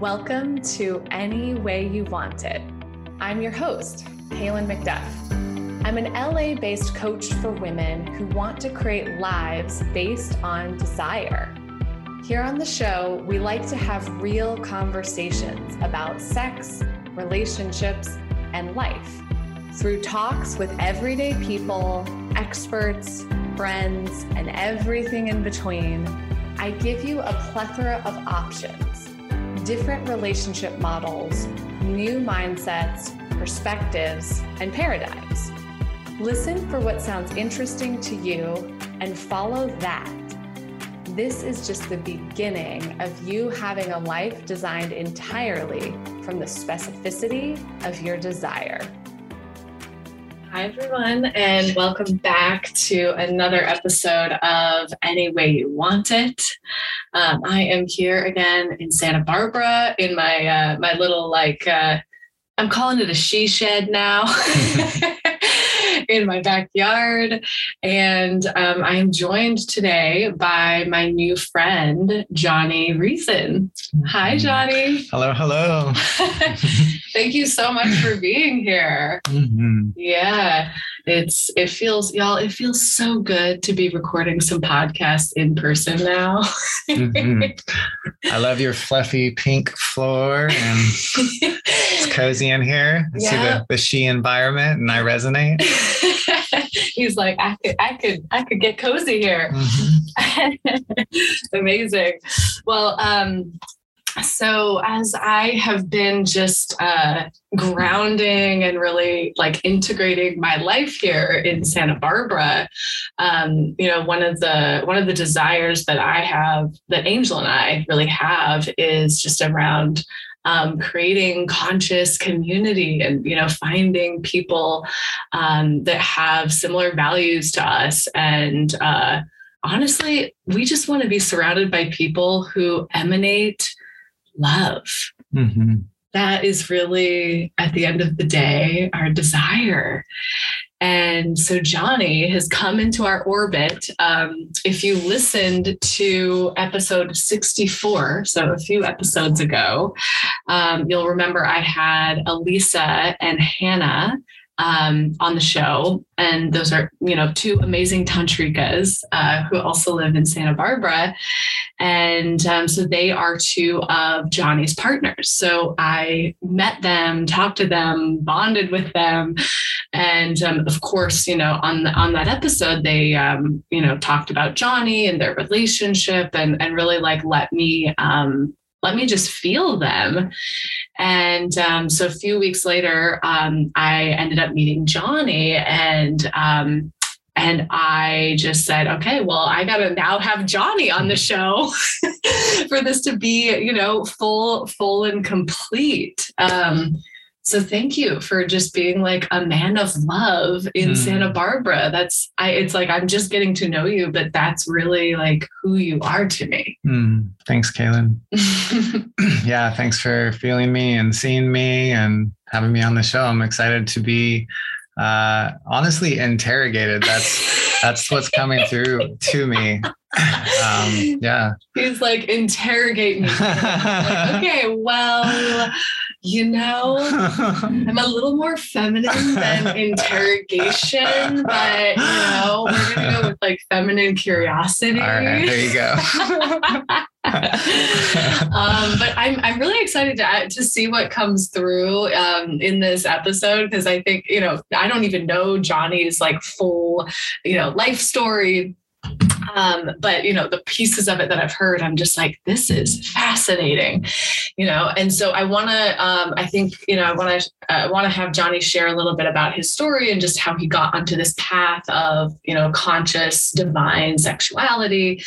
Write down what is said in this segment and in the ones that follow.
Welcome to Any Way You Want It. I'm your host, Kaylin McDuff. I'm an LA based coach for women who want to create lives based on desire. Here on the show, we like to have real conversations about sex, relationships, and life through talks with everyday people, experts, friends, and everything in between. I give you a plethora of options different relationship models, new mindsets, perspectives, and paradigms. Listen for what sounds interesting to you and follow that. This is just the beginning of you having a life designed entirely from the specificity of your desire. Hi, everyone, and welcome back to another episode of Any Way You Want It. Um, I am here again in Santa Barbara in my uh, my little like uh, I'm calling it a she shed now. in my backyard. And um, I am joined today by my new friend, Johnny Reason. Hi, mm-hmm. Johnny. Hello, hello. Thank you so much for being here. Mm-hmm. Yeah, it's it feels y'all. It feels so good to be recording some podcasts in person now. mm-hmm. I love your fluffy pink floor and it's cozy in here. I yeah. see the, the she environment and I resonate. He's like, I could, I could, I could get cozy here. Mm-hmm. Amazing. Well, um, so as I have been just uh, grounding and really like integrating my life here in Santa Barbara, um, you know, one of the one of the desires that I have, that Angel and I really have, is just around um, creating conscious community and you know finding people um, that have similar values to us. And uh, honestly we just want to be surrounded by people who emanate love mm-hmm. that is really at the end of the day our desire and so Johnny has come into our orbit. Um, if you listened to episode 64, so a few episodes ago, um, you'll remember I had Elisa and Hannah um, on the show. And those are, you know, two amazing tantrikas uh, who also live in Santa Barbara. And um, so they are two of Johnny's partners. So I met them, talked to them, bonded with them. And um, of course, you know, on the, on that episode, they, um, you know, talked about Johnny and their relationship and, and really like let me, um, let me just feel them. And um, so a few weeks later, um, I ended up meeting Johnny and um, and I just said, okay, well, I got to now have Johnny on the show for this to be, you know, full, full and complete. Um, so thank you for just being like a man of love in mm. Santa Barbara. That's I it's like I'm just getting to know you, but that's really like who you are to me. Mm. Thanks, Kaylin. yeah, thanks for feeling me and seeing me and having me on the show. I'm excited to be uh honestly interrogated. That's that's what's coming through to me. Um, yeah. He's like, interrogate me. like, okay, well, you know, I'm a little more feminine than interrogation, but you know, we're gonna go with like feminine curiosity. All right, there you go. um, but I'm I'm really excited to to see what comes through um, in this episode because I think you know I don't even know Johnny's like full you know life story um, but you know, the pieces of it that I've heard, I'm just like, this is fascinating, you know. And so I want to, um, I think, you know, I want to, I want to have Johnny share a little bit about his story and just how he got onto this path of, you know, conscious divine sexuality.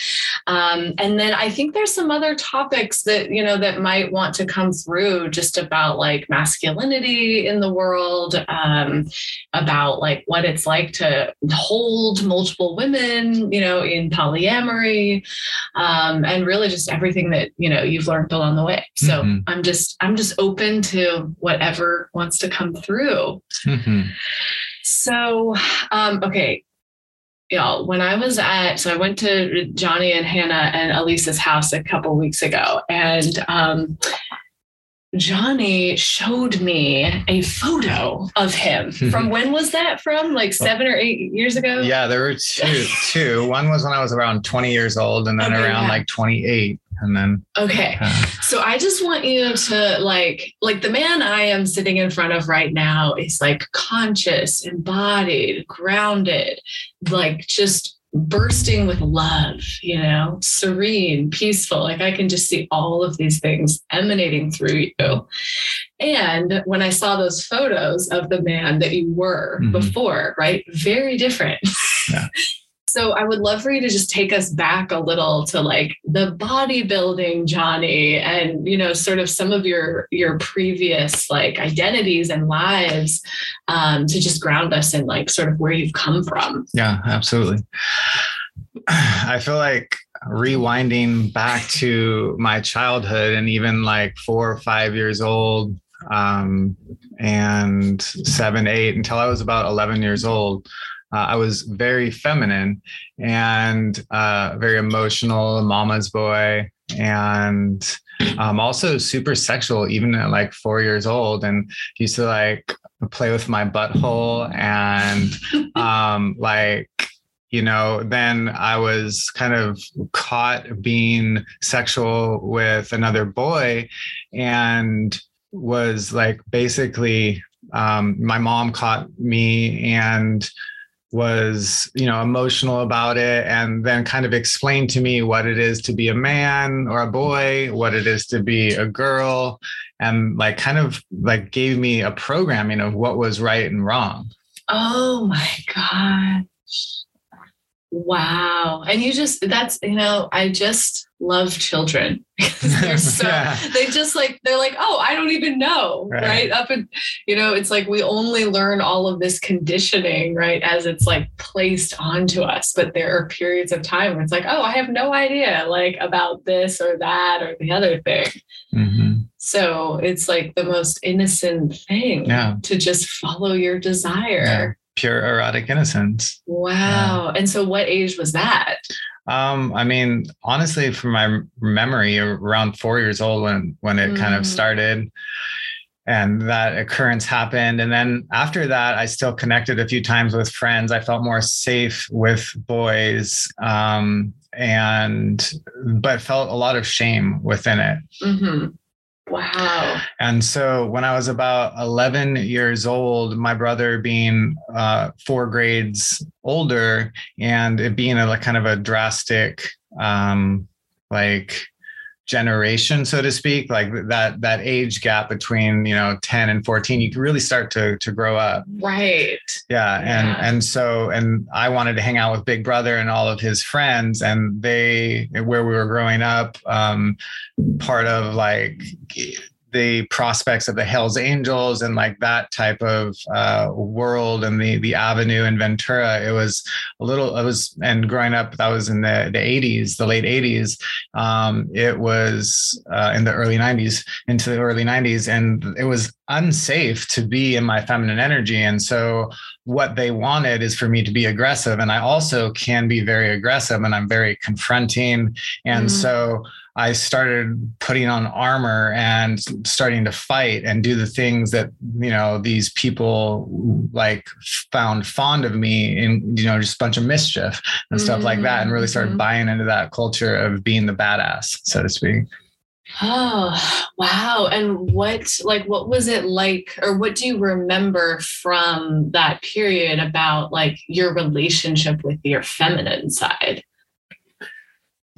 Um, and then I think there's some other topics that you know that might want to come through, just about like masculinity in the world, um, about like what it's like to hold multiple women, you know, in polyamory, um, and really just everything that you know you've learned along the way. So mm-hmm. I'm just I'm just open to whatever wants to come through. Mm-hmm. So um, okay, y'all when i was at so i went to johnny and hannah and elisa's house a couple weeks ago and um, Johnny showed me a photo of him. From when was that from? Like seven or eight years ago? Yeah, there were two. two. One was when I was around 20 years old, and then okay, around yeah. like 28 and then okay uh, so i just want you to like like the man i am sitting in front of right now is like conscious embodied grounded like just bursting with love you know serene peaceful like i can just see all of these things emanating through you and when i saw those photos of the man that you were mm-hmm. before right very different yeah. So I would love for you to just take us back a little to like the bodybuilding Johnny and you know sort of some of your your previous like identities and lives um, to just ground us in like sort of where you've come from. Yeah, absolutely. I feel like rewinding back to my childhood and even like four or five years old um, and seven, eight until I was about 11 years old uh, I was very feminine and uh, very emotional, mama's boy, and um, also super sexual, even at like four years old, and used to like play with my butthole and um, like you know, then I was kind of caught being sexual with another boy and was like basically um, my mom caught me and was you know emotional about it and then kind of explained to me what it is to be a man or a boy what it is to be a girl and like kind of like gave me a programming of what was right and wrong. Oh my gosh wow and you just that's you know i just love children because they're so yeah. they just like they're like oh i don't even know right. right up and you know it's like we only learn all of this conditioning right as it's like placed onto us but there are periods of time where it's like oh i have no idea like about this or that or the other thing mm-hmm. so it's like the most innocent thing yeah. to just follow your desire yeah. Pure erotic innocence wow and so what age was that um, I mean, honestly, from my memory, around four years old when when it mm. kind of mm. started, and that occurrence happened, and then after that, I still connected a few times with friends. I felt more safe with boys, um, and but felt a lot of shame within it. Mm-hmm. Wow. And so when I was about 11 years old, my brother being uh, four grades older and it being a kind of a drastic, um, like generation so to speak like that that age gap between you know 10 and 14 you can really start to to grow up. Right. Yeah, yeah, and and so and i wanted to hang out with big brother and all of his friends and they where we were growing up um part of like the prospects of the Hells Angels and like that type of uh, world and the the avenue in Ventura. It was a little. It was and growing up, that was in the the eighties, the late eighties. Um, it was uh, in the early nineties, into the early nineties, and it was unsafe to be in my feminine energy. And so what they wanted is for me to be aggressive, and I also can be very aggressive, and I'm very confronting, and mm. so I started putting on armor and starting to fight and do the things that you know these people like found fond of me in you know just a bunch of mischief and stuff mm-hmm. like that and really started mm-hmm. buying into that culture of being the badass so to speak oh wow and what like what was it like or what do you remember from that period about like your relationship with your feminine side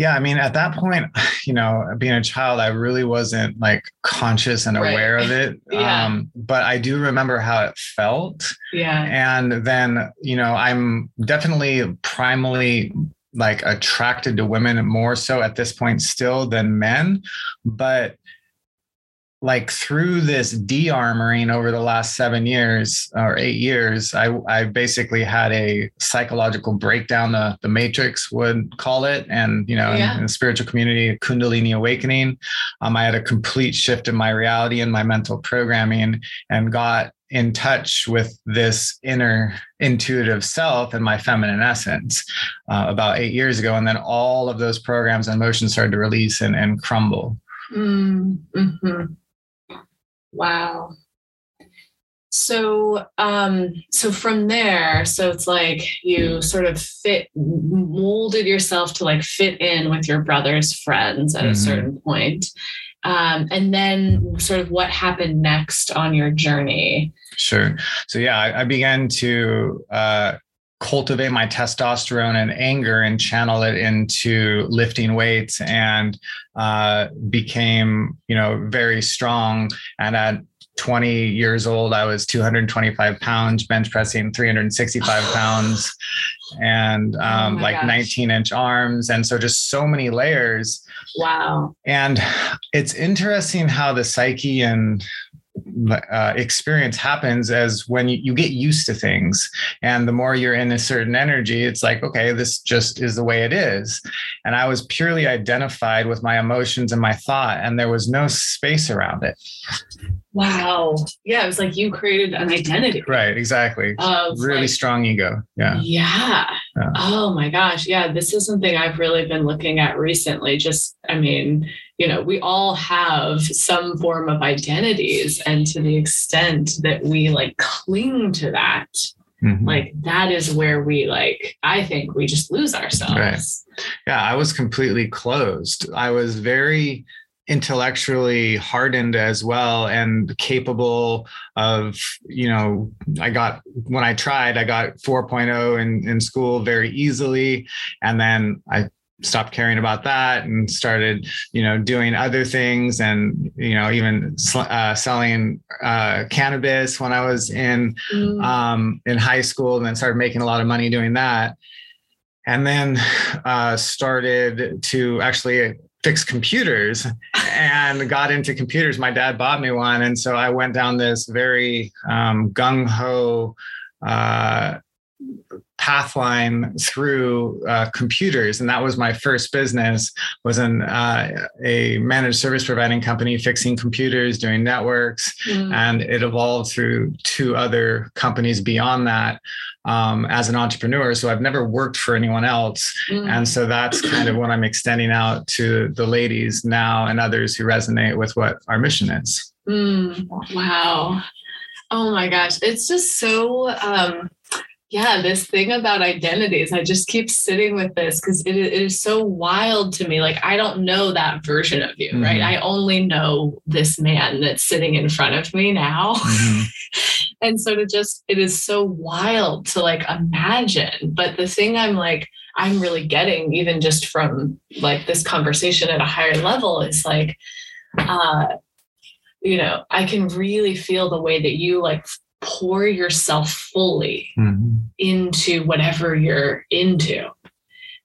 yeah, I mean, at that point, you know, being a child, I really wasn't like conscious and aware right. of it. yeah. Um, but I do remember how it felt. Yeah. And then, you know, I'm definitely primally like attracted to women more so at this point still than men. But like through this de-armoring over the last seven years or eight years, I, I basically had a psychological breakdown, the, the matrix would call it. And, you know, yeah. in, in, the spiritual community, Kundalini awakening, um, I had a complete shift in my reality and my mental programming and got in touch with this inner intuitive self and my feminine essence uh, about eight years ago. And then all of those programs and emotions started to release and, and crumble. Mm-hmm. Wow. So, um, so from there, so it's like you sort of fit, molded yourself to like fit in with your brother's friends at mm-hmm. a certain point. Um, and then sort of what happened next on your journey. Sure. So yeah, I, I began to uh, cultivate my testosterone and anger and channel it into lifting weights and uh, became you know very strong and at 20 years old i was 225 pounds bench pressing 365 pounds and oh um, oh like gosh. 19 inch arms and so just so many layers wow and it's interesting how the psyche and uh, experience happens as when you, you, get used to things. And the more you're in a certain energy it's like okay this just is the way it is. And i was purely identified with my emotions and my thought and there was no space around it. Wow. Yeah it was like you created an identity. Right exactly. Really like, strong ego. Yeah. yeah yeah. Oh my gosh. Yeah this is something i've really been looking at recently. Just i mean you know we all have some form of identities and to the extent that we like cling to that mm-hmm. like that is where we like i think we just lose ourselves. Right. yeah i was completely closed. I was very intellectually hardened as well and capable of you know i got when i tried i got 4.0 in, in school very easily and then i stopped caring about that and started you know doing other things and you know even uh, selling uh, cannabis when i was in mm. um, in high school and then started making a lot of money doing that and then uh, started to actually fix computers and got into computers my dad bought me one and so i went down this very um, gung-ho uh, pathline through uh, computers and that was my first business was in uh, a managed service providing company fixing computers doing networks mm. and it evolved through two other companies beyond that um, as an entrepreneur so i've never worked for anyone else mm. and so that's kind of what i'm extending out to the ladies now and others who resonate with what our mission is mm. wow oh my gosh it's just so um yeah, this thing about identities, I just keep sitting with this because it, it is so wild to me. Like, I don't know that version of you, mm-hmm. right? I only know this man that's sitting in front of me now. Mm-hmm. and so to just, it is so wild to like imagine. But the thing I'm like, I'm really getting, even just from like this conversation at a higher level, is like, uh, you know, I can really feel the way that you like pour yourself fully mm-hmm. into whatever you're into.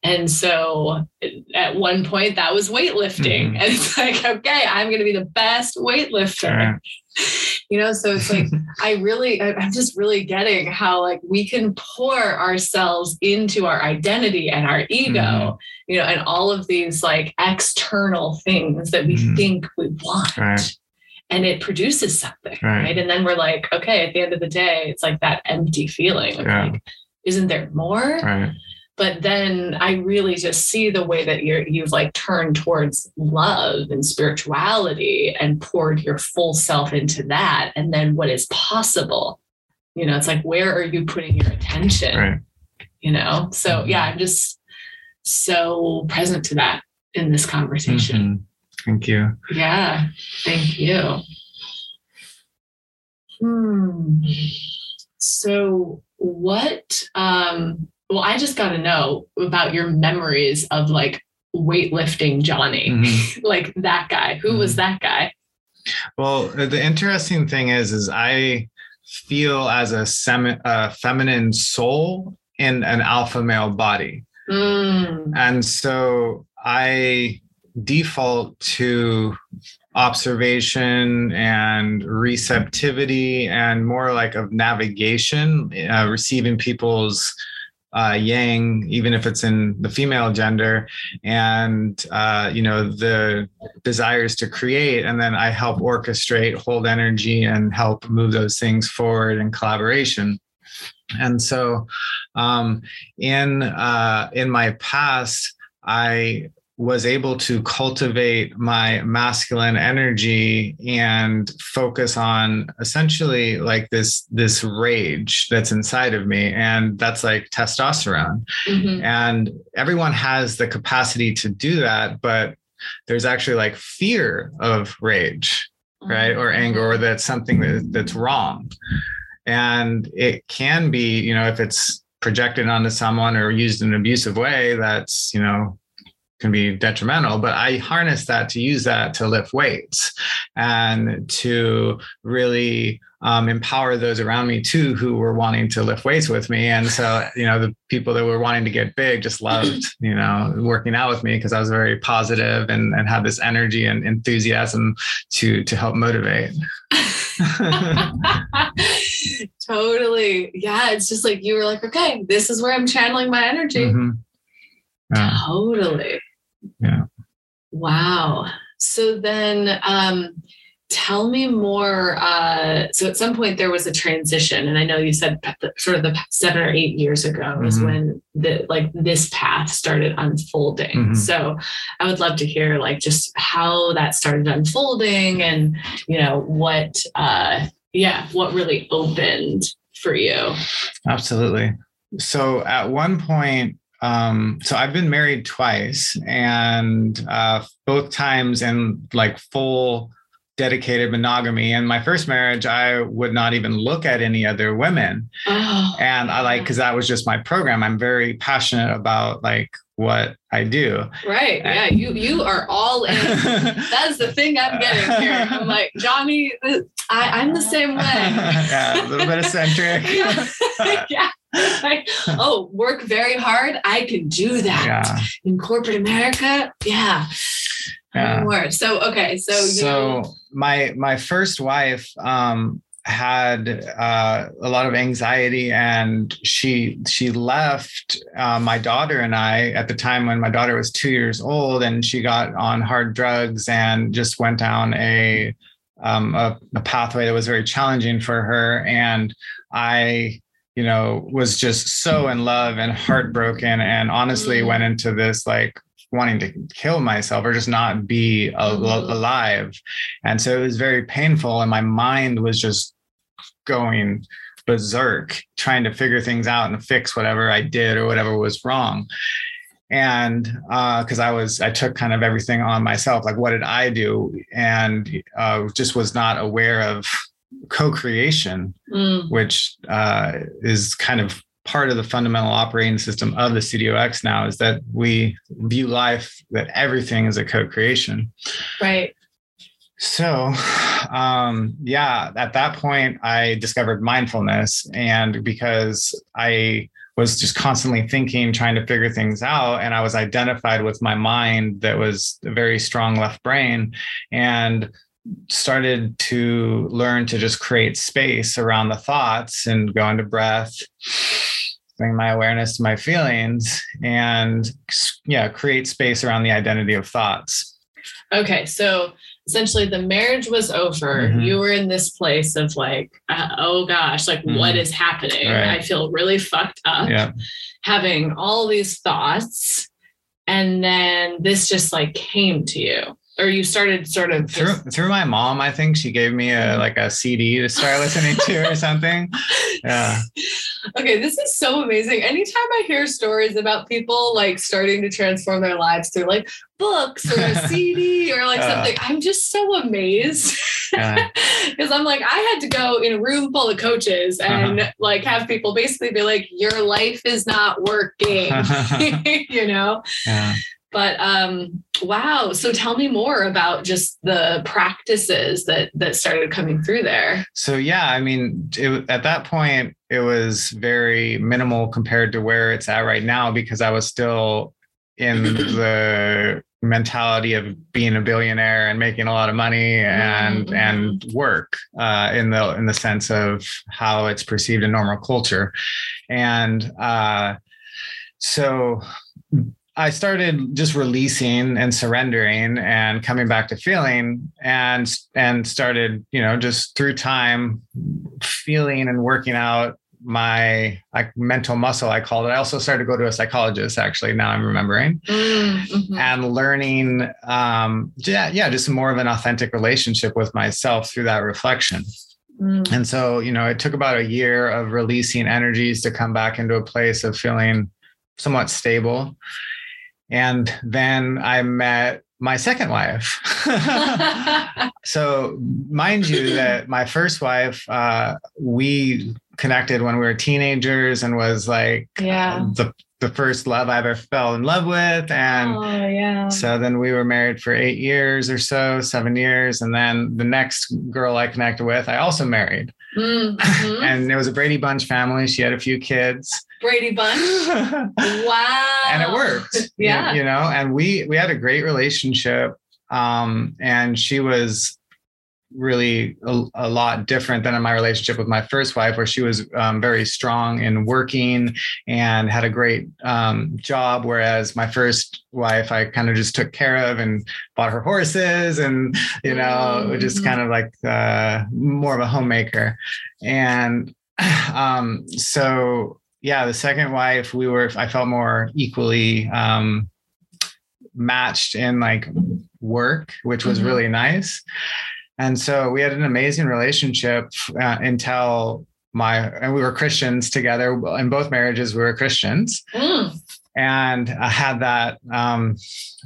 And so at one point that was weightlifting. Mm-hmm. And it's like, okay, I'm going to be the best weightlifter. You know, so it's like, I really, I'm just really getting how like we can pour ourselves into our identity and our ego, mm-hmm. you know, and all of these like external things that we mm-hmm. think we want. Right and it produces something right. right. and then we're like okay at the end of the day it's like that empty feeling of yeah. like isn't there more right. But then i really just see the way that you're you've like turned towards love and spirituality and poured your full self into that and then what is possible you know it's like where are you putting your attention right. you know so mm-hmm. yeah i'm just so present to that in this conversation mm-hmm. Thank you. Yeah, thank you. Hmm. So, what? Um, well, I just got to know about your memories of like weightlifting Johnny, mm-hmm. like that guy. Who mm-hmm. was that guy? Well, the interesting thing is, is I feel as a semi, uh, feminine soul in an alpha male body, mm. and so I default to observation and receptivity and more like of navigation, uh, receiving people's uh, yang, even if it's in the female gender, and uh, you know the desires to create, and then I help orchestrate, hold energy, and help move those things forward in collaboration. And so, um, in uh, in my past, I was able to cultivate my masculine energy and focus on essentially like this this rage that's inside of me and that's like testosterone. Mm-hmm. and everyone has the capacity to do that but there's actually like fear of rage right? Or anger or that's something that, that's wrong. And it can be you know if it's projected onto someone or used in an abusive way that's you know can be detrimental but i harness that to use that to lift weights and to really um, empower those around me too who were wanting to lift weights with me. And so you know the people that were wanting to get big just loved you know working out with me because i was very positive and, and had this energy and enthusiasm to to help motivate. Totally. Yeah it's just like you were like okay this is where i'm channeling my energy. Mm-hmm. yeah. totally yeah. Wow. So then um, tell me more. Uh, so at some point there was a transition, and I know you said sort of the seven or eight years ago mm-hmm. is when the like this path started unfolding. Mm-hmm. So I would love to hear like just how that started unfolding, and you know what, uh, yeah, what really opened for you. Absolutely. So at one point, um, so I've been married twice, and uh, both times in like full dedicated monogamy. And my first marriage, I would not even look at any other women, oh, and I like because that was just my program. I'm very passionate about like what I do. Right. Yeah. You you are all in. That's the thing I'm getting here. I'm like Johnny. I, I'm the same way. yeah, a little bit eccentric. yeah. Like, oh, work very hard. I can do that yeah. in corporate America. Yeah. Yeah. More. So okay. So so you... my my first wife um had uh, a lot of anxiety and she she left uh, my daughter and I at the time when my daughter was two years old and she got on hard drugs and just went down a um, a, a pathway that was very challenging for her and I you know was just so in love and heartbroken and honestly mm. went into this like wanting to kill myself or just not be al- mm. alive and so it was very painful and my mind was just going berserk trying to figure things out and fix whatever I did or whatever was wrong. And because uh, I was, I took kind of everything on myself. Like, what did I do? And uh, just was not aware of co-creation, mm. which uh, is kind of part of the fundamental operating system of the CDOX now is that we view life that everything is a co-creation. Right. So, um, yeah, at that point, I discovered mindfulness. And because I was just constantly thinking, trying to figure things out, and I was identified with my mind that was a very strong left brain, and started to learn to just create space around the thoughts and go into breath bring my awareness to my feelings and yeah create space around the identity of thoughts okay so essentially the marriage was over. Mm-hmm. You were in this place of like, uh, oh gosh, like mm-hmm. what is happening? Right. I feel really fucked up. Yeah. Having all these thoughts. And then this just like came to you or you started sort of through, through my mom i think she gave me a mm-hmm. like a cd to start listening to or something. Yeah. Okay this is so amazing. Anytime i hear stories about people like starting to transform their lives through like books or a cd or like uh, something i'm just so amazed. Because i'm like i had to go in a room full of coaches and uh-huh. like have people basically be like your life is not working you know? Yeah. But um, wow. So tell me more about just the practices that that started coming through there. So yeah, I mean, it, at that point, it was very minimal compared to where it's at right now because I was still in the mentality of being a billionaire and making a lot of money and mm-hmm. and work uh, in the in the sense of how it's perceived in normal culture and uh, so I started just releasing and surrendering and coming back to feeling and and started, you know, just through time feeling and working out my like mental muscle i called it i also started to go to a psychologist actually now i'm remembering mm-hmm. and learning um yeah yeah just more of an authentic relationship with myself through that reflection mm. and so you know it took about a year of releasing energies to come back into a place of feeling somewhat stable and then i met my second wife. so, mind you, that my first wife, uh, we connected when we were teenagers and was like yeah. the the first love I ever fell in love with. And oh, yeah. so then we were married for eight years or so, seven years. And then the next girl I connected with, I also married. Mm-hmm. and it was a Brady Bunch family. She had a few kids. Brady Bunch. wow. And it worked. Yeah. You, you, know, and we we had a great relationship. Um, and she was really a, a, lot different than in my relationship with my first wife, where she was um, very strong in working and had a great um, job. Whereas my first wife, I kind of just took care of and bought her horses and, you know, mm-hmm. just kind of like uh, more of a homemaker. And um, so, yeah, the second wife, we were, I felt more equally um, matched in like work, which was mm-hmm. really nice. And so we had an amazing relationship uh, until my, and we were Christians together. In both marriages, we were Christians. Mm. And I had that um,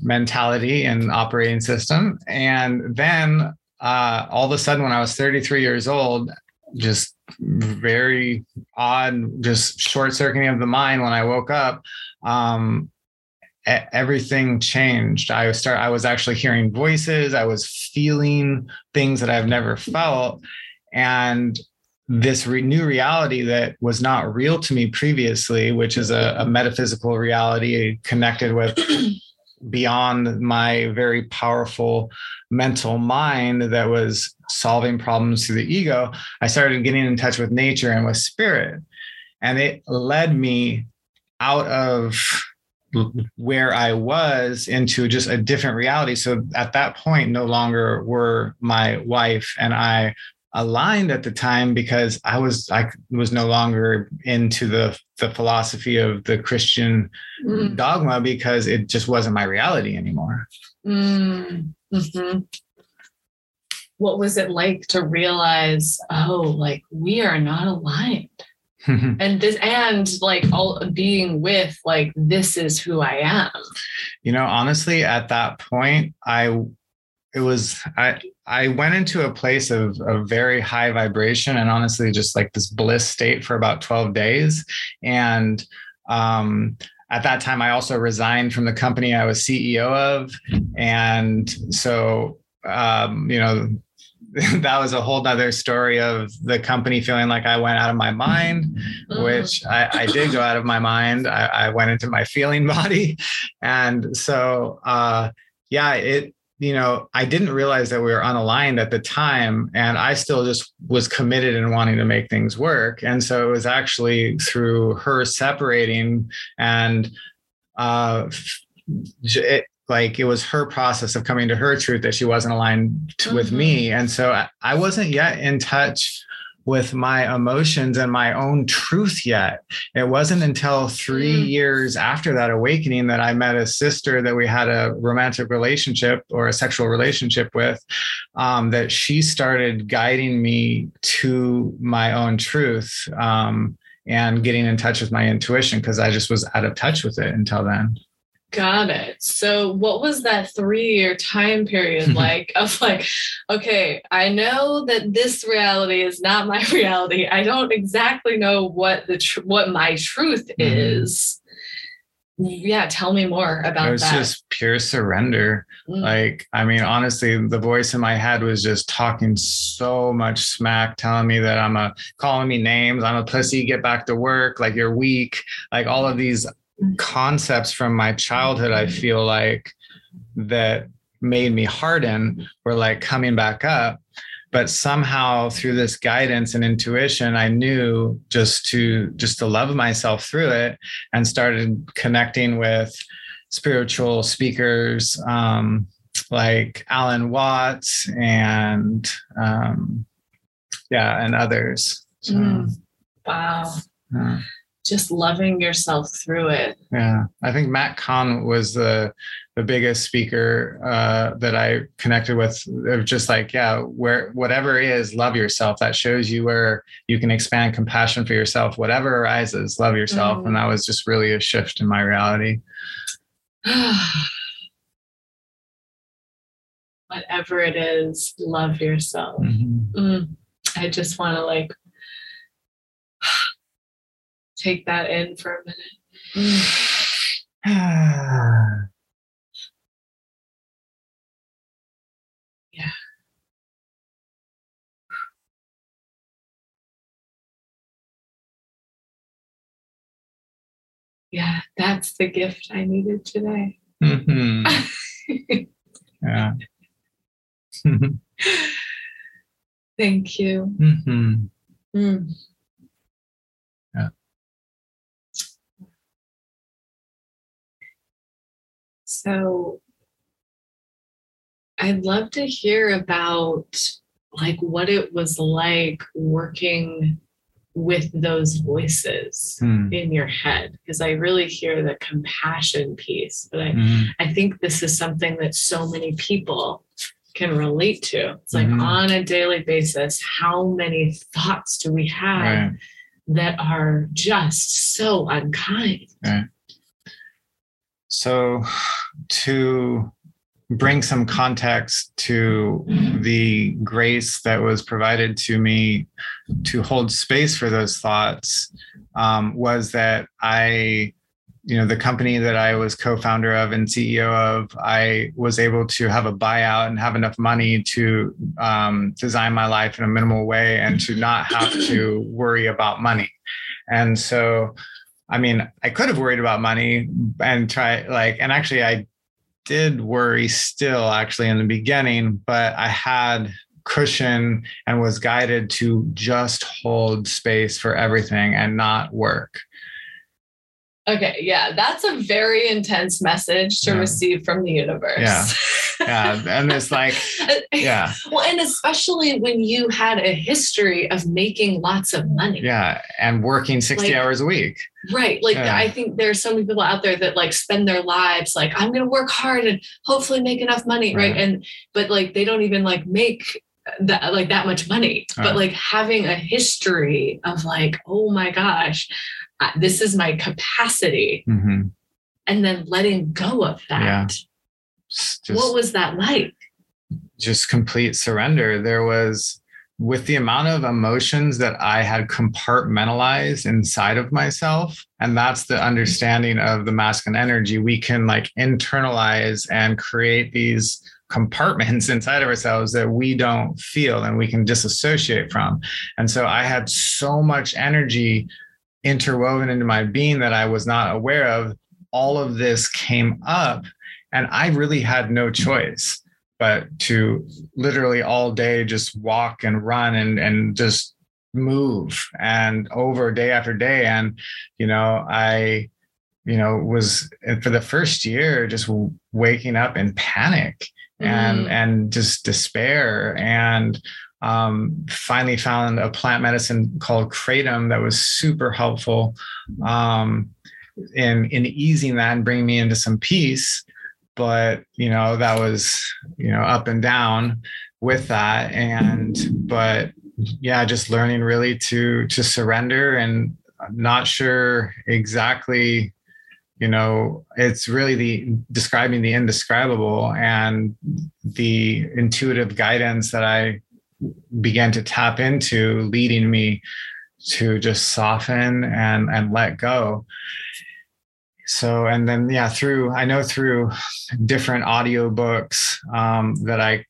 mentality and operating system. And then uh, all of a sudden, when I was 33 years old, just very odd, just short circuiting of the mind when I woke up. Um, everything changed. I was start I was actually hearing voices, I was feeling things that I've never felt and this re- new reality that was not real to me previously, which is a, a metaphysical reality connected with beyond my very powerful mental mind that was solving problems through the ego, I started getting in touch with nature and with spirit. And it led me out of where I was into just a different reality. So at that point, no longer were my wife and I aligned at the time because I was I was no longer into the the philosophy of the Christian mm. dogma because it just wasn't my reality anymore. Mm. Mm-hmm. What was it like to realize, oh, like we are not aligned? and this and like all being with like this is who i am. You know honestly at that point i it was i i went into a place of a very high vibration and honestly just like this bliss state for about 12 days. And um at that time i also resigned from the company i was ceo of. And so um you know that was a whole nother story of the company feeling like I went out of my mind, mm-hmm. which I, I, did go out of my mind. I, I, went into my feeling body. And so, uh, yeah, it, you know, I didn't realize that we were unaligned at the time. And I still just was committed and wanting to make things work. And so it was actually through her separating and, uh, it, like it was her process of coming to her truth that she wasn't aligned mm-hmm. with me mm-hmm. and so I, wasn't yet in touch with my emotions and my own truth yet. It wasn't until three mm. years after that awakening that I met a sister that we had a romantic relationship or a sexual relationship with, um, that she started guiding me to my own truth um, and getting in touch with my intuition because I just was out of touch with it until then. Got it. So, what was that three year time period like of like, okay, I know that this reality is not my reality. I don't exactly know what the tr- what my truth mm-hmm. is. Yeah, tell me more about that. it was that. just pure surrender. Mm. Like, I mean, honestly, the voice in my head was just talking so much smack, telling me that I'm a calling me names, I'm a pussy, get back to work, like you're weak, like all of these concepts from my childhood, I feel like that made me harden were like coming back up. But somehow through this guidance and intuition, I knew just to just to love myself through it and started connecting with spiritual speakers um, like Alan Watts and um, yeah, and others. So. Mm. Wow. Yeah. Just loving yourself through it. Yeah, I think Matt Kahn was the the biggest speaker uh, that I connected with. Of just like, yeah, where whatever is, love yourself. That shows you where you can expand compassion for yourself. Whatever arises, love yourself, Mhm. and that was just really a shift in my reality. Whatever it is, love yourself. Mhm. Mm. I just want to like take that in for a minute. Mm. Yeah. Yeah, that's the gift I needed today. Mhm. Yeah. Thank you. Mhm. Mm. So I'd love to hear about like what it was like working with those voices Hmm. in your head because I really hear the compassion piece but I Mhm. I think this is something that so many people can relate to. It's like Mhm. on a daily basis, how many thoughts do we have Right. that are just so unkind? So, to bring some context to the grace that was provided to me to hold space for those thoughts um, was that I, you know, the company that I was co founder of and CEO of, I was able to have a buyout and have enough money to um, design my life in a minimal way and to not have to worry about money. And so, I mean, I could have worried about money and try like, and actually, I did worry still actually in the beginning, but I had cushion and was guided to just hold space for everything and not work. Okay, yeah, that's a very intense message to Yeah. receive from the universe. Yeah. Yeah. And it's like, yeah, Well, and especially when you had a history of making lots of money. yeah. And working 60 Like- hours a week. Right. Like Yeah. I think there's so many people out there that like spend their lives like I'm going to work hard and hopefully make enough money, right? Right. And but like they don't even like make that like that much money. But like having a history of like, oh my gosh, uh, this is my capacity, Mhm. and then letting go of that. Yeah. Just, what was that like? just complete surrender. There was, with the amount of emotions that I had compartmentalized inside of myself, and that's the understanding of the masculine energy, we can like internalize and create these compartments inside of ourselves that we don't feel and we can disassociate from. And so I had so much energy interwoven into my being that I was not aware of. All of this came up, and I really had no choice but to literally all day just walk and run and and just move and over day after day and you know i you know was for the first year just waking up in panic and Mm. and just despair and um, finally found a plant medicine called kratom that was super helpful um, in in easing that and bringing me into some peace. But you know that was you know up and down with that. And but yeah just learning really to to surrender and not sure exactly you know it's really the describing the indescribable and the intuitive guidance that i began to tap into leading me to just soften and and let go so and then yeah through i know through different audio books um, that i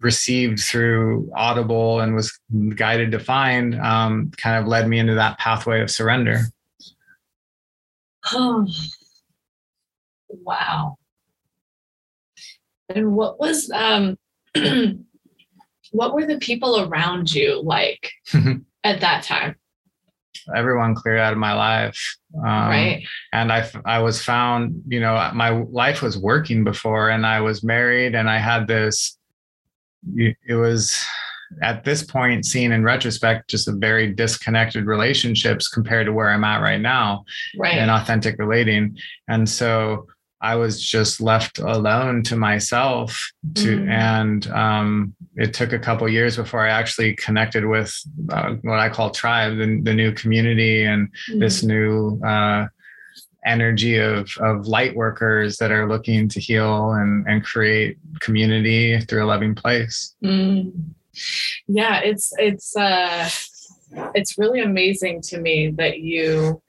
received through audible and was guided to find um, kind of led me into that pathway of surrender Oh, wow. And what was um what were the people around you like at that time? everyone cleared out of my life um, right. and I, I was found you know my life was working before and i was married and i had this it was at this point, seen in retrospect, just a very disconnected relationships compared to where I'm at right now right. and authentic relating. And so I was just left alone to myself to, mm. and um, it took a couple years before I actually connected with uh, what I call tribe, the, the new community and mm. this new uh, energy of of light workers that are looking to heal and and create community through a loving place. Mm. Yeah, it's it's uh it's really amazing to me that you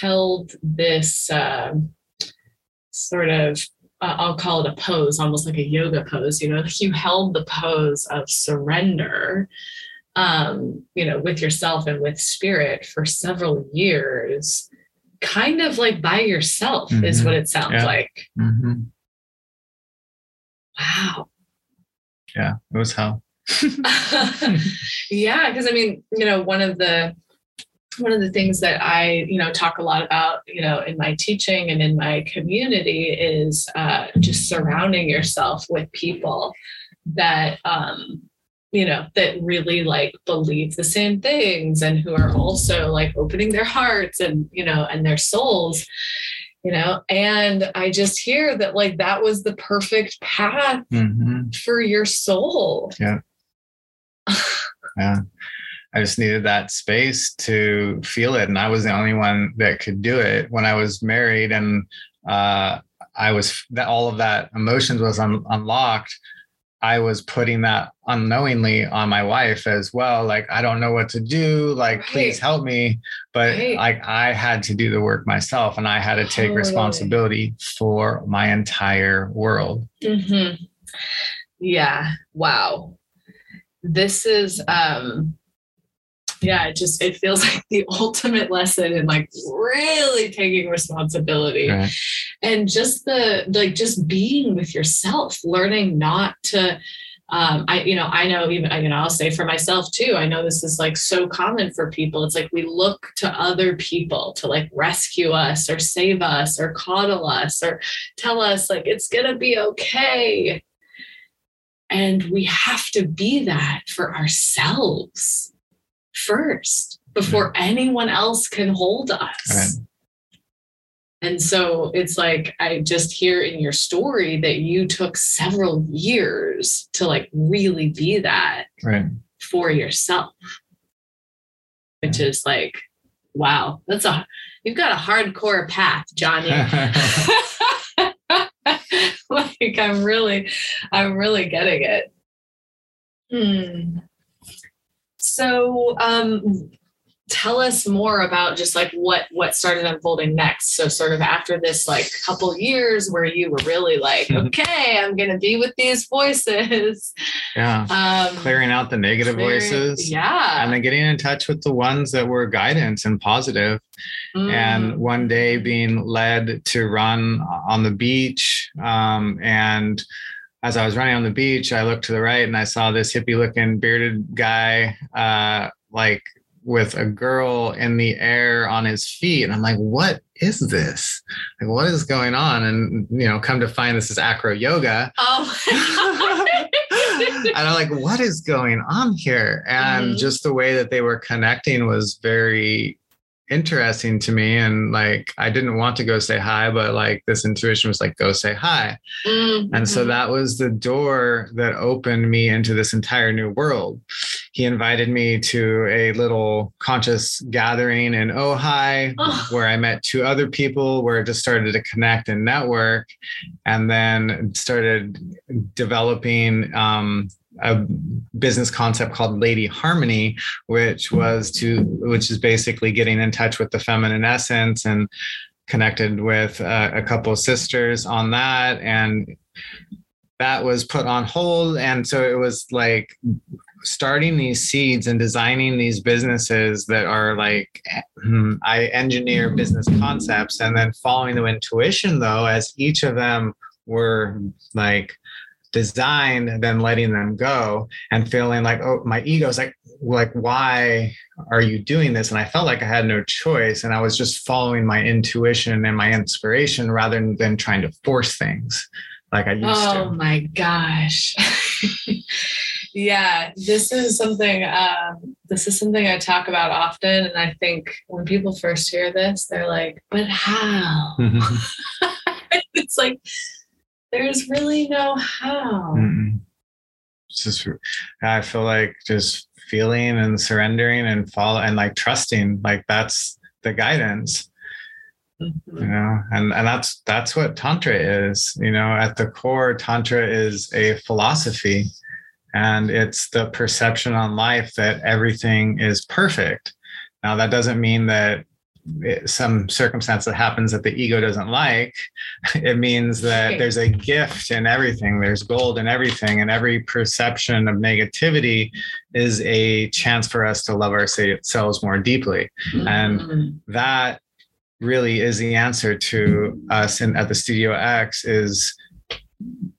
held this uh, sort of uh, I'll call it a pose, almost like a yoga pose. You know, you held the pose of surrender, um, you know, with yourself and with spirit for several years kind of like by yourself mm-hmm. is what it sounds yeah. like. Mm-hmm. Wow. Yeah, it was hell. yeah, because I mean, you know, one of the one of the things that I, you know, talk a lot about, you know, in my teaching and in my community is uh, just surrounding yourself with people that um, you know that really like believe the same things and who are also like opening their hearts and you know and their souls you know? And i just hear that like that was the perfect path mm-hmm. for your soul. Yeah. Yeah i just needed that space to feel it and i was the only one that could do it when i was married and uh i was that all of that emotions was un- unlocked I was putting that unknowingly on my wife as well. Like, I don't know what to do. Like, right. please help me. But right. like, I had to do the work myself and I had to take totally. responsibility for my entire world. Mm-hmm. Yeah. Wow. This is, um, yeah, it just it feels like the ultimate lesson in like really taking responsibility right. and just the like just being with yourself, learning not to um, I, you know, I know even, you know, I'll say for myself too, I know this is like so common for people. It's like we look to other people to like rescue us or save us or coddle us or tell us like it's going to be okay. And we have to be that for ourselves first before anyone else can hold us. Right. And so it's like I just hear in your story that you took several years to like really be that right. for yourself. Which is like, wow, that's a you've got a hardcore path, Johnny. like I'm really, I'm really getting it. Hmm. So, um, tell us more about just like what what started unfolding next. So sort of after this like couple years where you were really like okay i'm gonna be with these voices. Yeah. Um clearing out the negative clearing, voices. yeah. And then getting in touch with the ones that were guidance and positive. Mm. and one day being led to run on the beach um and as I was running on the beach, I looked to the right and I saw this hippie looking bearded guy, uh, like with a girl in the air on his feet. And I'm like, what is this? Like, what is going on? And, you know, come to find this is acro yoga. Oh. and I'm like, what is going on here? And mm-hmm. just the way that they were connecting was very interesting to me and like i didn't want to go say hi but like this intuition was like go say hi mm-hmm. and so that was the door that opened me into this entire new world he invited me to a little conscious gathering in ojai oh. where i met two other people where it just started to connect and network and then started developing um, a business concept called Lady Harmony, which was to which is basically getting in touch with the feminine essence and connected with uh, a couple sisters on that. And that was put on hold. And so it was like starting these seeds and designing these businesses that are like hmm, i engineer business concepts. And then following the intuition though as each of them were like design than letting them go and feeling like oh my ego's like like why are you doing this and i felt like i had no choice and i was just following my intuition and my inspiration rather than trying to force things like i used oh, to oh my gosh yeah, this is something. Um, this is something I talk about often, and I think when people first hear this, they're like, "But how?" it's like there's really no how. Mm-mm. It's just I feel like just feeling and surrendering and follow and like trusting, like that's the guidance. Mhm. you know and and that's that's what tantra is you know at the core tantra is a philosophy and it's the perception on life that everything is perfect now that doesn't mean that some circumstance that happens that the ego doesn't like it means that there's a gift in everything there's gold in everything and every perception of negativity is a chance for us to love ourselves more deeply And- Mhm. that really is the answer to us in, at the Studio X is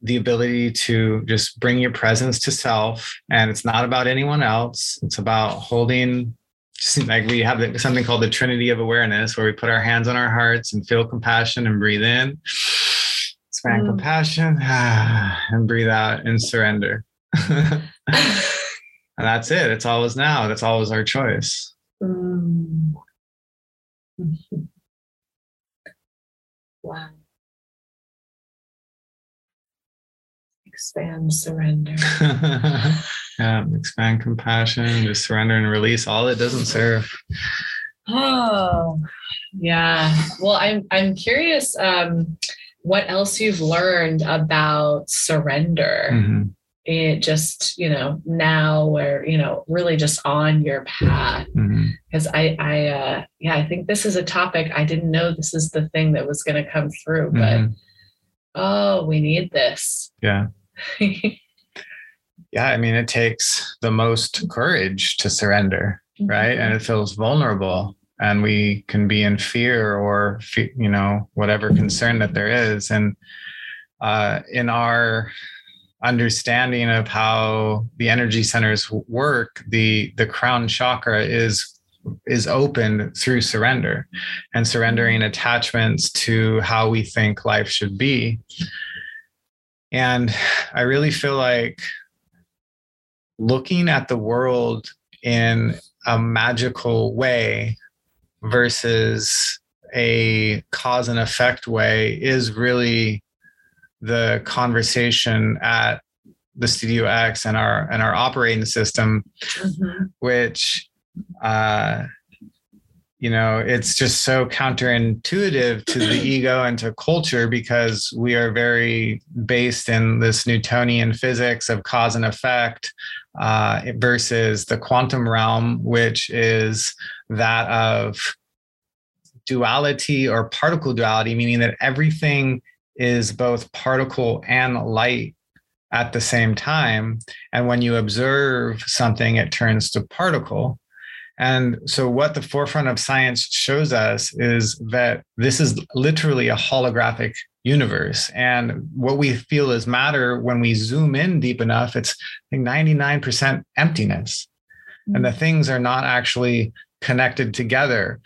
the ability to just bring your presence to self. And it's not about anyone else. It's about holding, like we have something called the Trinity of Awareness, where we put our hands on our hearts and feel compassion and breathe in, expand Mm. compassion, and breathe out and surrender. and that's it. It's always now. That's always our choice. Mm. Wow. Expand, surrender. yeah, expand compassion, just surrender and release all that doesn't serve. Oh, yeah. Well, I'm I'm curious um, what else you've learned about surrender. Mhm. It just you know now where you know really just on your path because I I uh, yeah I think this is a topic I didn't know this is the thing that was going to come through, but Mhm. oh we need this. Yeah. Yeah. I mean, it takes the most mm-hmm. courage to surrender, mm-hmm. right? And it feels vulnerable. And we can be in fear or, you know, whatever concern that there is. And uh, in our understanding of how the energy centers work, the the crown chakra is is opened through surrender and surrendering mm-hmm. attachments to how we think life should be. And I really feel like looking at the world in a magical way versus a cause and effect way is really the conversation at the Studio X and our and our operating system Mhm. which uh you know it's just so counterintuitive to the ego and to culture because we are very based in this newtonian physics of cause and effect uh, versus the quantum realm which is that of duality or particle duality meaning that everything is both particle and light at the same time and when you observe something, it turns to particle. And so, what the forefront of science shows us is that this is literally a holographic universe. And what we feel is matter, when we zoom in deep enough, it's I think 99% emptiness. And the mm. things are not actually connected together.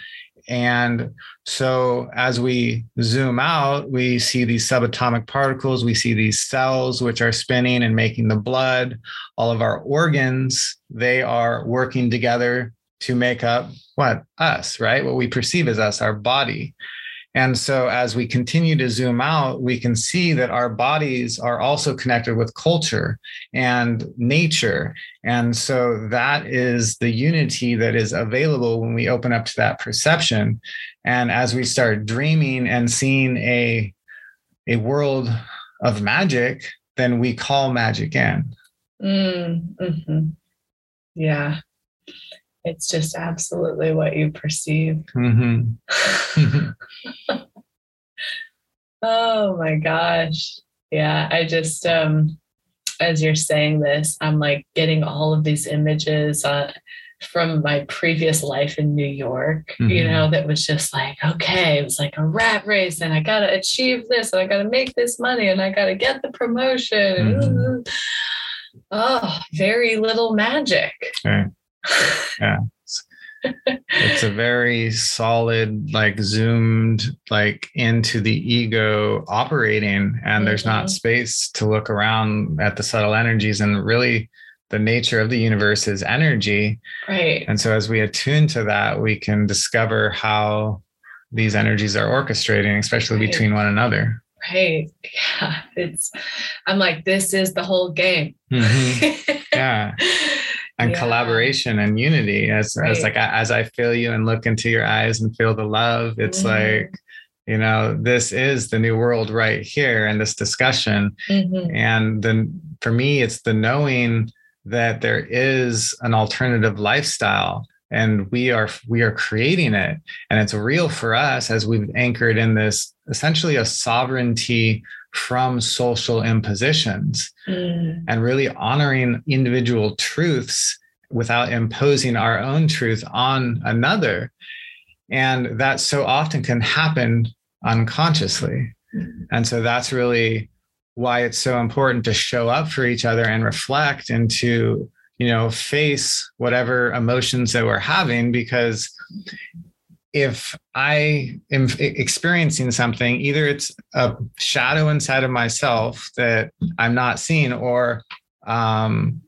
And so, as we zoom out, we see these subatomic particles, we see these cells which are spinning and making the blood. All of our organs, they are working together to make up what? Us, right? What we perceive as us, our body. And so, as we continue to zoom out, we can see that our bodies are also connected with culture and nature. And so, that is the unity that is available when we open up to that perception. And as we start dreaming and seeing a, a world of magic, then we call magic in. Mm, mhm. Yeah. It's just absolutely what you perceive. Mhm. oh my gosh. Yeah. I just, um, as you're saying this, I'm like getting all of these images uh, from my previous life in New York, you Mhm. know, that was just like, okay, it was like a rat race and I got to achieve this and I got to make this money and I got to get the promotion. Mhm. Oh, very little magic. Right. it's a very solid like zoomed like into the ego operating and there's Mhm. not space to look around at the subtle energies and really the nature of the universe is energy. Right. And so as we attune to that, we can discover how these energies are orchestrating, especially right. between one another. Right. Yeah. It's, I'm like, this is the whole game. Mm-hmm. Yeah. And yeah. collaboration and unity as, right. as like as i feel you and look into your eyes and feel the love it's mm-hmm. like you know this is the new world right here in this discussion mm-hmm. and then for me it's the knowing that there is an alternative lifestyle and we are we are creating it and it's real for us as we've anchored in this essentially a sovereignty from social impositions mm. and really honoring individual truths without imposing our own truth on another and that so often can happen unconsciously mm. and so that's really why it's so important to show up for each other and reflect and to you know face whatever emotions that we're having because if i am experiencing something either it's a shadow inside of myself that i'm not seeing or um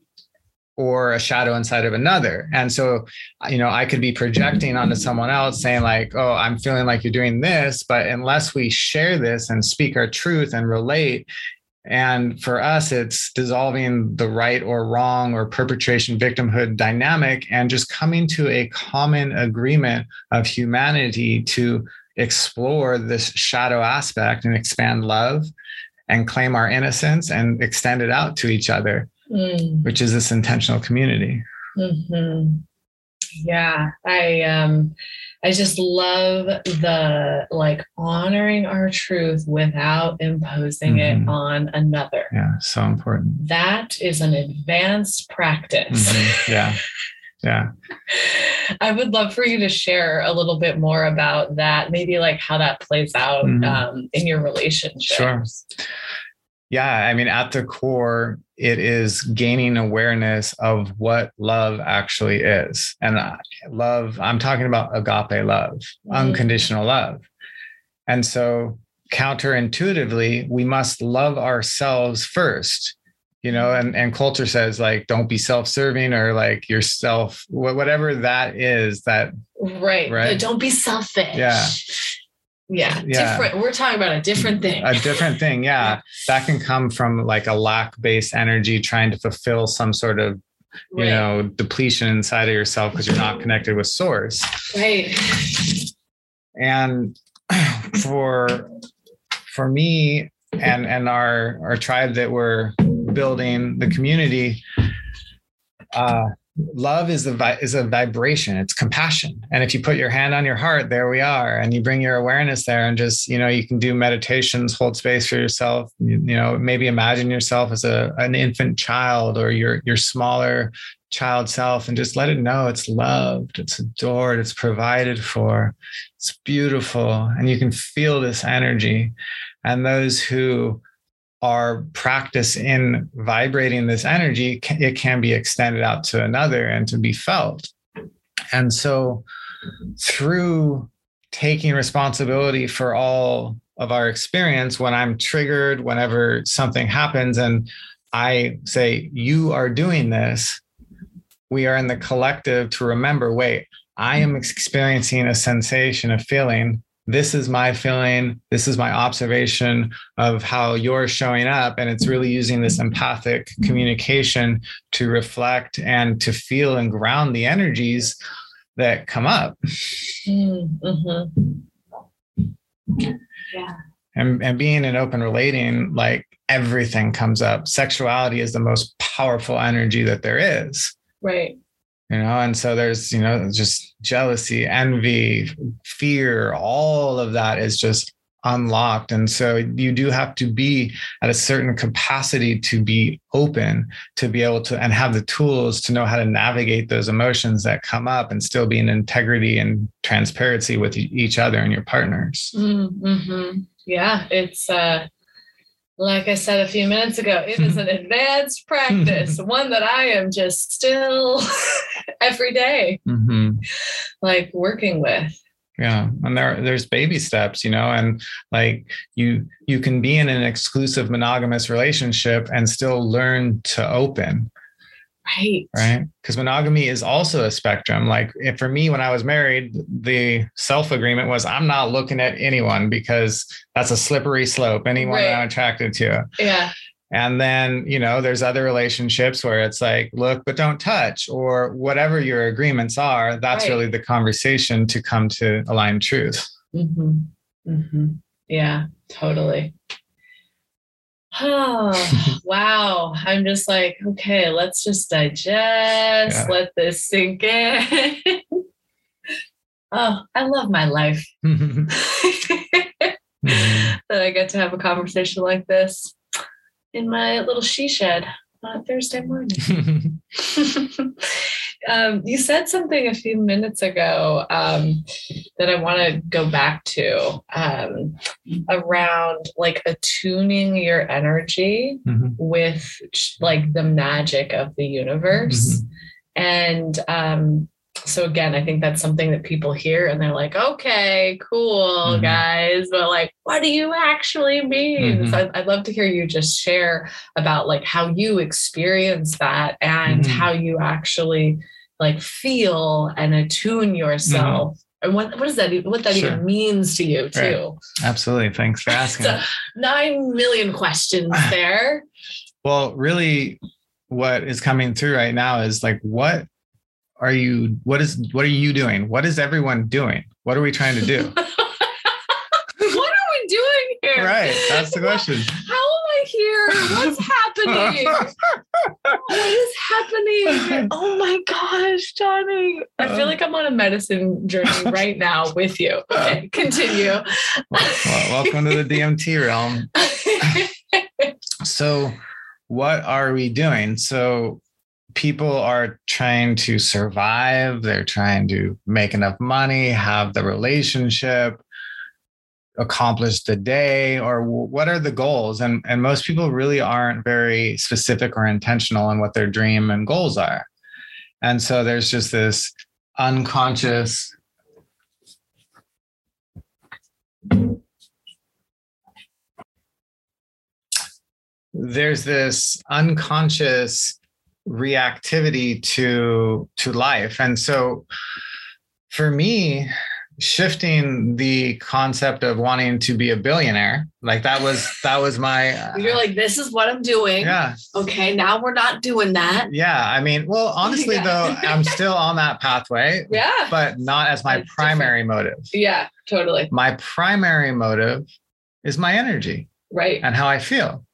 or a shadow inside of another. And so, you know, I could be projecting onto someone else saying, like, oh, I'm feeling like you're doing this. But unless we share this and speak our truth and relate, and for us, it's dissolving the right or wrong or perpetration victimhood dynamic and just coming to a common agreement of humanity to explore this shadow aspect and expand love and claim our innocence and extend it out to each other, mm. which is this intentional community. Mm-hmm. Yeah, I um I just love the like honoring our truth without imposing mm-hmm. it on another. Yeah, so important. That is an advanced practice. Mm-hmm. Yeah. Yeah. I would love for you to share a little bit more about that, maybe like how that plays out mm-hmm. um, in your relationships. Sure. Yeah, I mean, at the core, it is gaining awareness of what love actually is. And love, I'm talking about agape love, mm-hmm. unconditional love. And so, counterintuitively, we must love ourselves first you know and, and culture says like don't be self-serving or like yourself whatever that is that right right don't be selfish yeah yeah, yeah, different. We're talking about a different thing. A different thing, yeah. that can come from like a lack-based energy trying to fulfill some sort of you right. know depletion inside of yourself because you're not connected with source. Right. And for for me and and our our tribe that we're building, the community, uh, love is a is a vibration. It's compassion. And if you put your hand on your heart there we are. And you bring your awareness there and just you know you can do meditations hold space for yourself you, you know maybe imagine yourself as a an infant child or your your smaller child self and just let it know it's loved it's adored it's provided for it's beautiful. And you can feel this energy. And those who our practice in vibrating this energy, it can be extended out to another and to be felt. And so, through taking responsibility for all of our experience, when I'm triggered, whenever something happens, and I say, You are doing this, we are in the collective to remember wait, I am experiencing a sensation, a feeling this is my feeling this is my observation of how you're showing up. And it's really using this empathic communication to reflect and to feel and ground the energies that come up. Mm-hmm. yeah and, and being an open relating like everything comes up. Sexuality is the most powerful energy that there is. Right. You know and so there's you know just jealousy envy fear all of that is just unlocked and so you do have to be at a certain capacity to be open to be able to and have the tools to know how to navigate those emotions that come up and still be in integrity and transparency with each other and your partners mm-hmm. yeah it's uh like I said a few minutes ago, it is an advanced practice, one that I am just still every day, mm-hmm. like working with. Yeah, and there there's baby steps, you know, and like you you can be in an exclusive monogamous relationship and still learn to open. Right. Right. Because monogamy is also a spectrum. Like if for me, when I was married, the self agreement was I'm not looking at anyone because that's a slippery slope. Anyone right. I'm attracted to. Yeah. And then, you know, there's other relationships where it's like, look, but don't touch, or whatever your agreements are. That's right. really the conversation to come to align truth. Mm-hmm. Mm-hmm. Yeah, totally. Oh, wow. I'm just like, okay, let's just digest, yeah. let this sink in. oh, I love my life. Mm-hmm. that I get to have a conversation like this in my little she shed on Thursday morning. um, you said something a few minutes ago um, that I want to go back to um, around like attuning your energy mm-hmm. with like the magic of the universe. Mm-hmm. And um, so again, I think that's something that people hear and they're like, okay, cool, mm-hmm. guys. But like, what do you actually mean? Mm-hmm. So I'd, I'd, love to hear you just share about like how you experience that and mm-hmm. how you actually like feel and attune yourself. Mm-hmm. And what, what does that what that sure. even means to you too? Right. Absolutely. Thanks for asking. so nine million questions there. well, really what is coming through right now is like what are you what is what are you doing? What is everyone doing? What are we trying to do? What are we doing here? Right that's the question. How am i here? What's happening? What is happening? Oh my gosh johnny. I feel um, like i'm on a medicine journey right now with you. Okay continue. Welcome to the dmt realm. So what are we doing? So people are trying to survive, they're trying to make enough money, have the relationship, accomplish the day, or what are the goals? And, and most people really aren't very specific or intentional in what their dream and goals are. And so there's just this unconscious there's this unconscious reactivity to to life. And so for me shifting the concept of wanting to be a billionaire like that was that was my uh, you're like this is what i'm doing. Yeah. Okay now we're not doing that. Yeah i mean well honestly yeah. though i'm still on that pathway yeah. but not as my That's primary different. motive. Yeah totally. My primary motive is my energy right. and how i feel.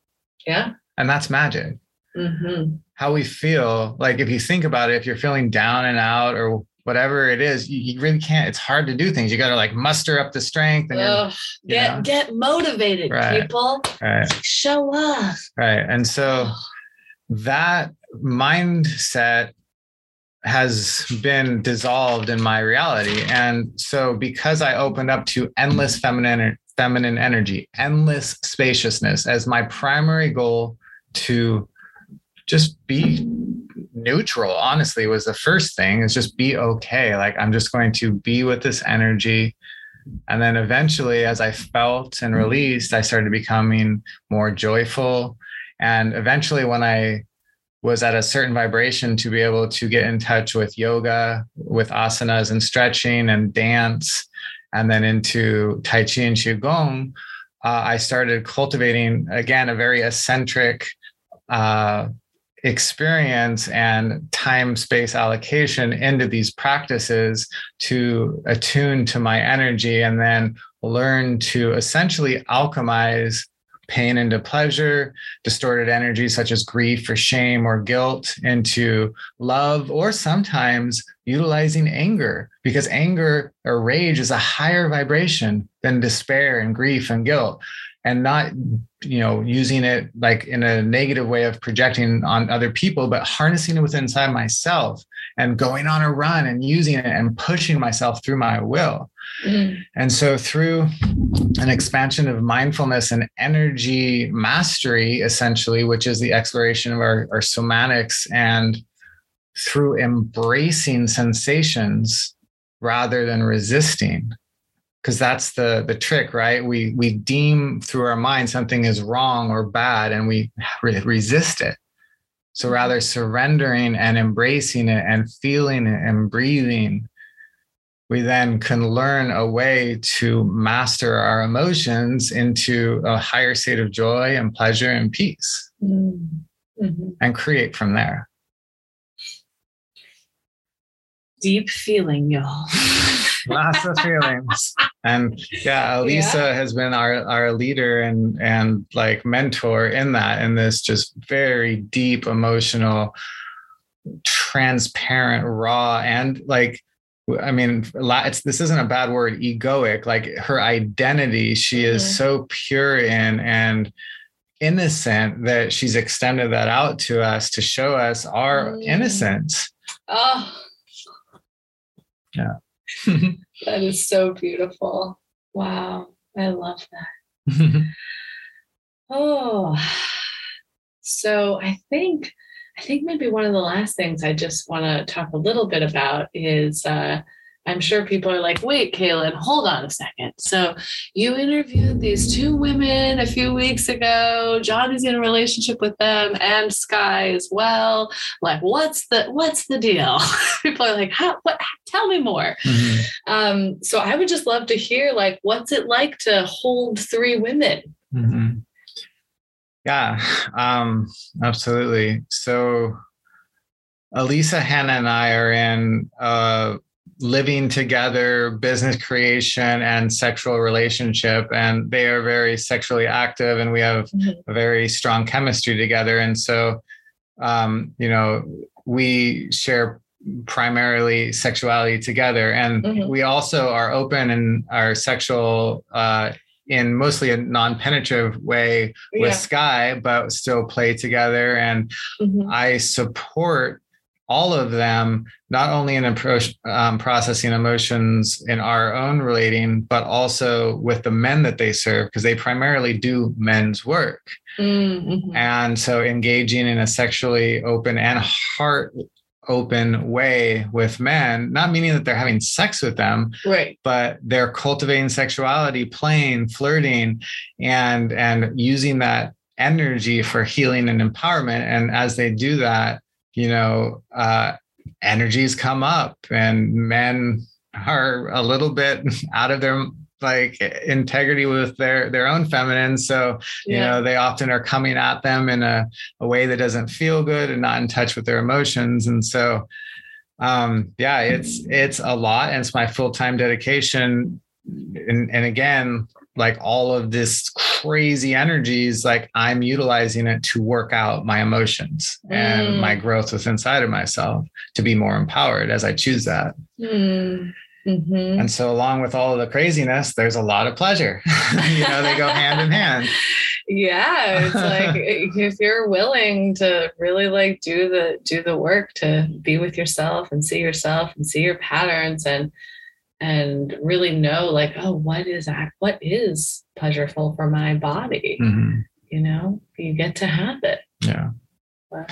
Yeah. And that's magic. Mm-hmm how we feel. Like if you think about it if you're feeling down and out or whatever it is you, you really can't it's hard to do things. You got to like muster up the strength and Ugh, get know. get motivated right. people. Right. Show up. Right and so that mindset has been dissolved in my reality. And so because i opened up to endless feminine feminine energy endless spaciousness as my primary goal to just be neutral honestly was the first thing is just be okay. Like i'm just going to be with this energy. And then eventually as i felt and released i started becoming more joyful. And eventually when i was at a certain vibration to be able to get in touch with yoga with asanas and stretching and dance and then into tai chi and qigong uh, i started cultivating again a very eccentric uh, experience and time space allocation into these practices to attune to my energy and then learn to essentially alchemize pain into pleasure, distorted energy such as grief or shame or guilt into love, or sometimes utilizing anger because anger or rage is a higher vibration than despair and grief and guilt and not you know using it like in a negative way of projecting on other people but harnessing it within inside myself and going on a run and using it and pushing myself through my will mm. and so through an expansion of mindfulness and energy mastery essentially which is the exploration of our, our somatics and through embracing sensations rather than resisting because that's the the trick right we we deem through our mind something is wrong or bad and we re- resist it So rather surrendering and embracing it and feeling it and breathing, we then can learn a way to master our emotions into a higher state of joy and pleasure and peace mm-hmm. and create from there. Deep feeling, y'all. Lots of feelings. And yeah, Alisa yeah. has been our, our leader and and like mentor in that, in this just very deep emotional, transparent, raw, and like I mean, it's this isn't a bad word, egoic. Like her identity, she is mm-hmm. so pure in and innocent that she's extended that out to us to show us our mm. innocence. Oh, yeah. that is so beautiful. Wow, I love that. oh, so I think I think maybe one of the last things I just want to talk a little bit about is uh, I'm sure people are like, wait, Kaylin, hold on a second. So you interviewed these two women a few weeks ago. John is in a relationship with them and Sky as well. Like, what's the what's the deal? people are like, how what tell me more. Mm-hmm. Um, so I would just love to hear like what's it like to hold three women? Mm-hmm. Yeah, um, absolutely. So, Elisa, Hannah, and I are in a living together business creation and sexual relationship, and they are very sexually active, and we have mm-hmm. a very strong chemistry together. And so, um, you know, we share primarily sexuality together and mm-hmm. we also are open in our sexual uh, in mostly a non-penetrative way with yeah. Sky, but still play together. And mm-hmm. I support all of them, not only in approach, um, processing emotions in our own relating, but also with the men that they serve, because they primarily do men's work. Mm-hmm. And so engaging in a sexually open and heart open way with men, not meaning that they're having sex with them, right? But they're cultivating sexuality, playing, flirting, and and using that energy for healing and empowerment. And as they do that, you know, uh, energies come up, and men are a little bit out of their like integrity with their their own feminine. So you yeah. know they often are coming at them in a, a way that doesn't feel good and not in touch with their emotions. And so um yeah it's it's a lot. And it's my full-time dedication. And and again like all of this crazy energies like i'm utilizing it to work out my emotions mm. and my mm. growth within inside of myself to be more empowered as i choose that mm. Mm-hmm. And so, along with all of the craziness, there's a lot of pleasure. you know, they go hand in hand. Yeah, it's like if you're willing to really like do the do the work to be with yourself and see yourself and see your patterns and and really know like oh what is that what is pleasureful for my body mm-hmm. you know you get to have it yeah wow.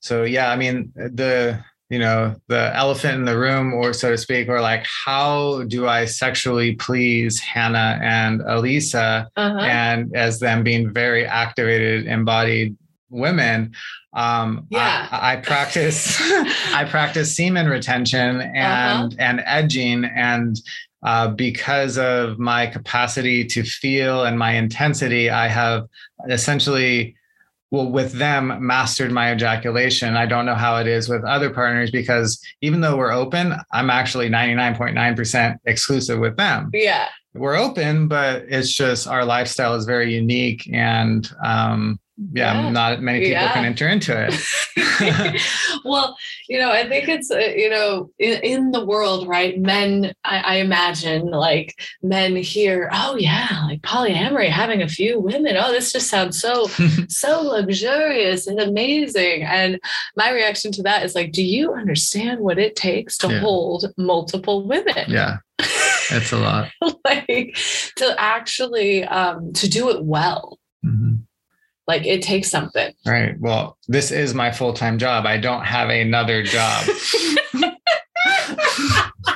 so yeah i mean the you know the elephant in the room or so to speak or like how do i sexually please hannah and elisa uh-huh. and as them being very activated embodied women um yeah. I, I practice i practice semen retention and uh-huh. and edging and uh, because of my capacity to feel and my intensity i have essentially well with them mastered my ejaculation i don't know how it is with other partners because even though we're open i'm actually 99.9% exclusive with them yeah we're open but it's just our lifestyle is very unique and um, yeah, yeah, not many people yeah. can enter into it. well, you know, I think it's, uh, you know, in, in, the world, right? Men, I, I, imagine like men hear, oh, yeah, like polyamory, having a few women. Oh, this just sounds so, so luxurious and amazing. And my reaction to that is like, do you understand what it takes to yeah. hold multiple women? Yeah. It's a lot. like to actually um, to do it well. Mm-hmm like it takes something. Right. Well, this is my full time job. I don't have another job.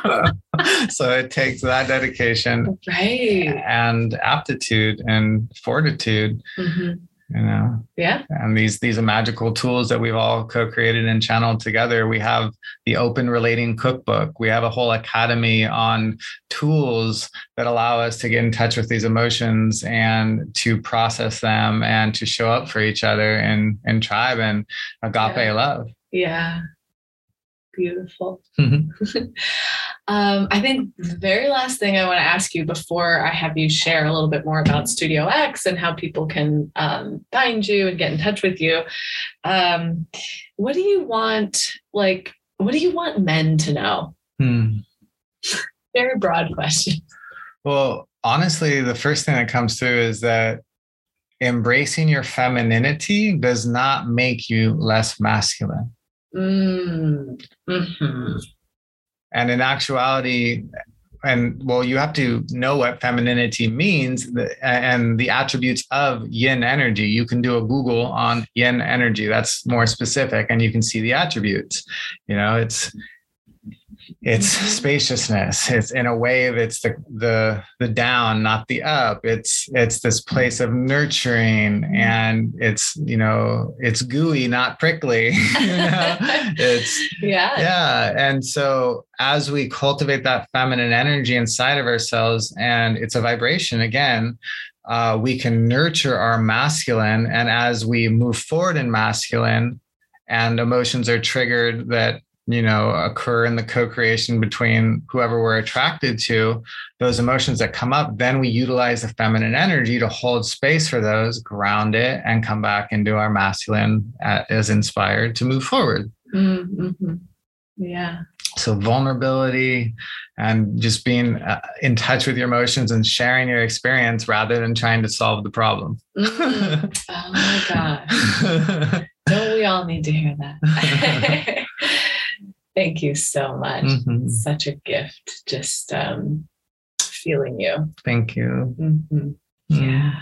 so it takes that dedication right and aptitude and fortitude mm-hmm. You know? Yeah. And these these are magical tools that we've all co-created and channeled together. We have the open relating cookbook. We have a whole academy on tools that allow us to get in touch with these emotions and to process them and to show up for each other in in tribe and agape Yeah. love. Yeah beautiful Um, I think the very last thing I want to ask you before I have you share a little bit more about Studio X and how people can um, find you and get in touch with you. Um, what do you want, like, what do you want men to know? Hmm. Very broad question. Well, honestly, the first thing that comes through is that embracing your femininity does not make you less masculine. Mm, mhm. And in actuality, and well, you have to know what femininity means and the attributes of yin energy. You can do a Google on yin energy. That's more specific, and you can see the attributes. You know, it's it's Mhm. spaciousness. It's in a wave. It's the the the down, not the up. It's it's this place of nurturing, and it's you know it's gooey, not prickly. you know? It's yeah. yeah and so as we cultivate that feminine energy inside of ourselves and it's a vibration again uh, we can nurture our masculine and as we move forward in masculine and emotions are triggered that you know occur in the co-creation between whoever we're attracted to those emotions that come up then we utilize the feminine energy to hold space for those ground it and come back into our masculine uh, as inspired to move forward Mm-hmm. Yeah. so vulnerability and just being uh, in touch with your emotions and sharing your experience rather than trying to solve the problem Mm. Oh my God. Don't we all need to hear that? Thank you so much. Mhm. Such a gift just um, feeling you. thank you Mhm. Yeah.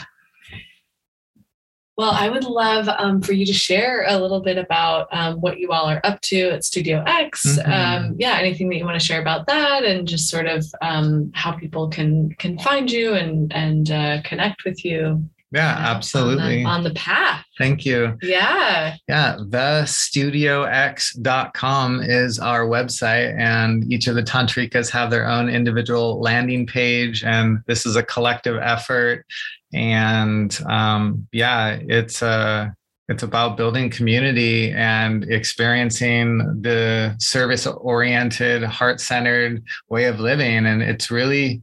Well, I would love um, for you to share a little bit about um, what you all are up to at Studio X. Mhm. Um, yeah, anything that you want to share about that, and just sort of um, how people can can find you and and uh, connect with you. Yeah you know, absolutely on the, on the path. thank you Yeah. yeah thestudiox.com is our website and each of the tantrikas have their own individual landing page and this is a collective effort and um, yeah it's uh it's about building community and experiencing the service oriented heart centered way of living and it's really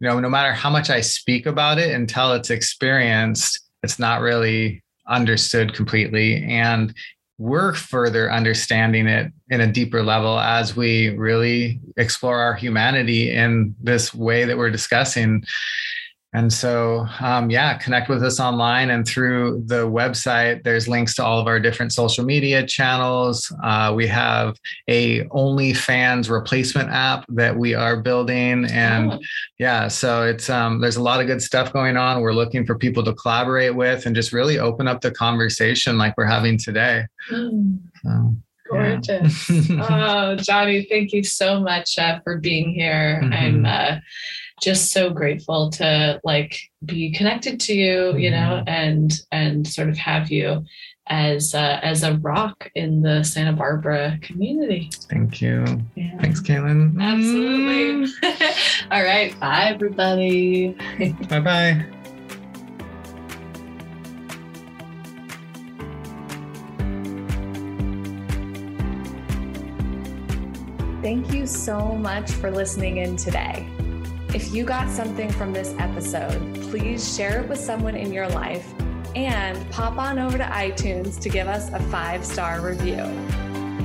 you know no matter how much i speak about it until it's experienced it's not really understood completely. And we're further understanding it in a deeper level as we really explore our humanity in this way that we're discussing and so um, yeah connect with us online and through the website there's links to all of our different social media channels uh, we have a onlyfans replacement app that we are building and Oh, yeah so it's um there's a lot of good stuff going on we're looking for people to collaborate with and just really open up the conversation like we're having today mm, so, gorgeous. yeah. oh, Johnny, thank you so much uh, for being here. Mhm. I'm uh, just so grateful to like be connected to you, you know, and and sort of have you as uh, as a rock in the Santa Barbara community. thank you Yeah. thanks kaylin Absolutely. All right. Bye, everybody. bye bye Thank you so much for listening in today. If you got something from this episode, please share it with someone in your life and pop on over to iTunes to give us a five star review.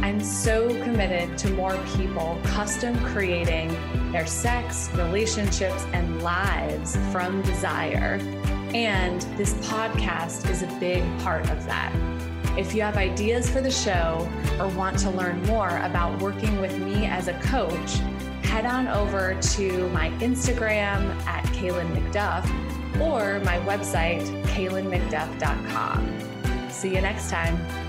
I'm so committed to more people custom creating their sex, relationships, and lives from desire. And this podcast is a big part of that. If you have ideas for the show or want to learn more about working with me as a coach, head on over to my Instagram at Kaylin McDuff or my website, kaylinmcduff.com. See you next time.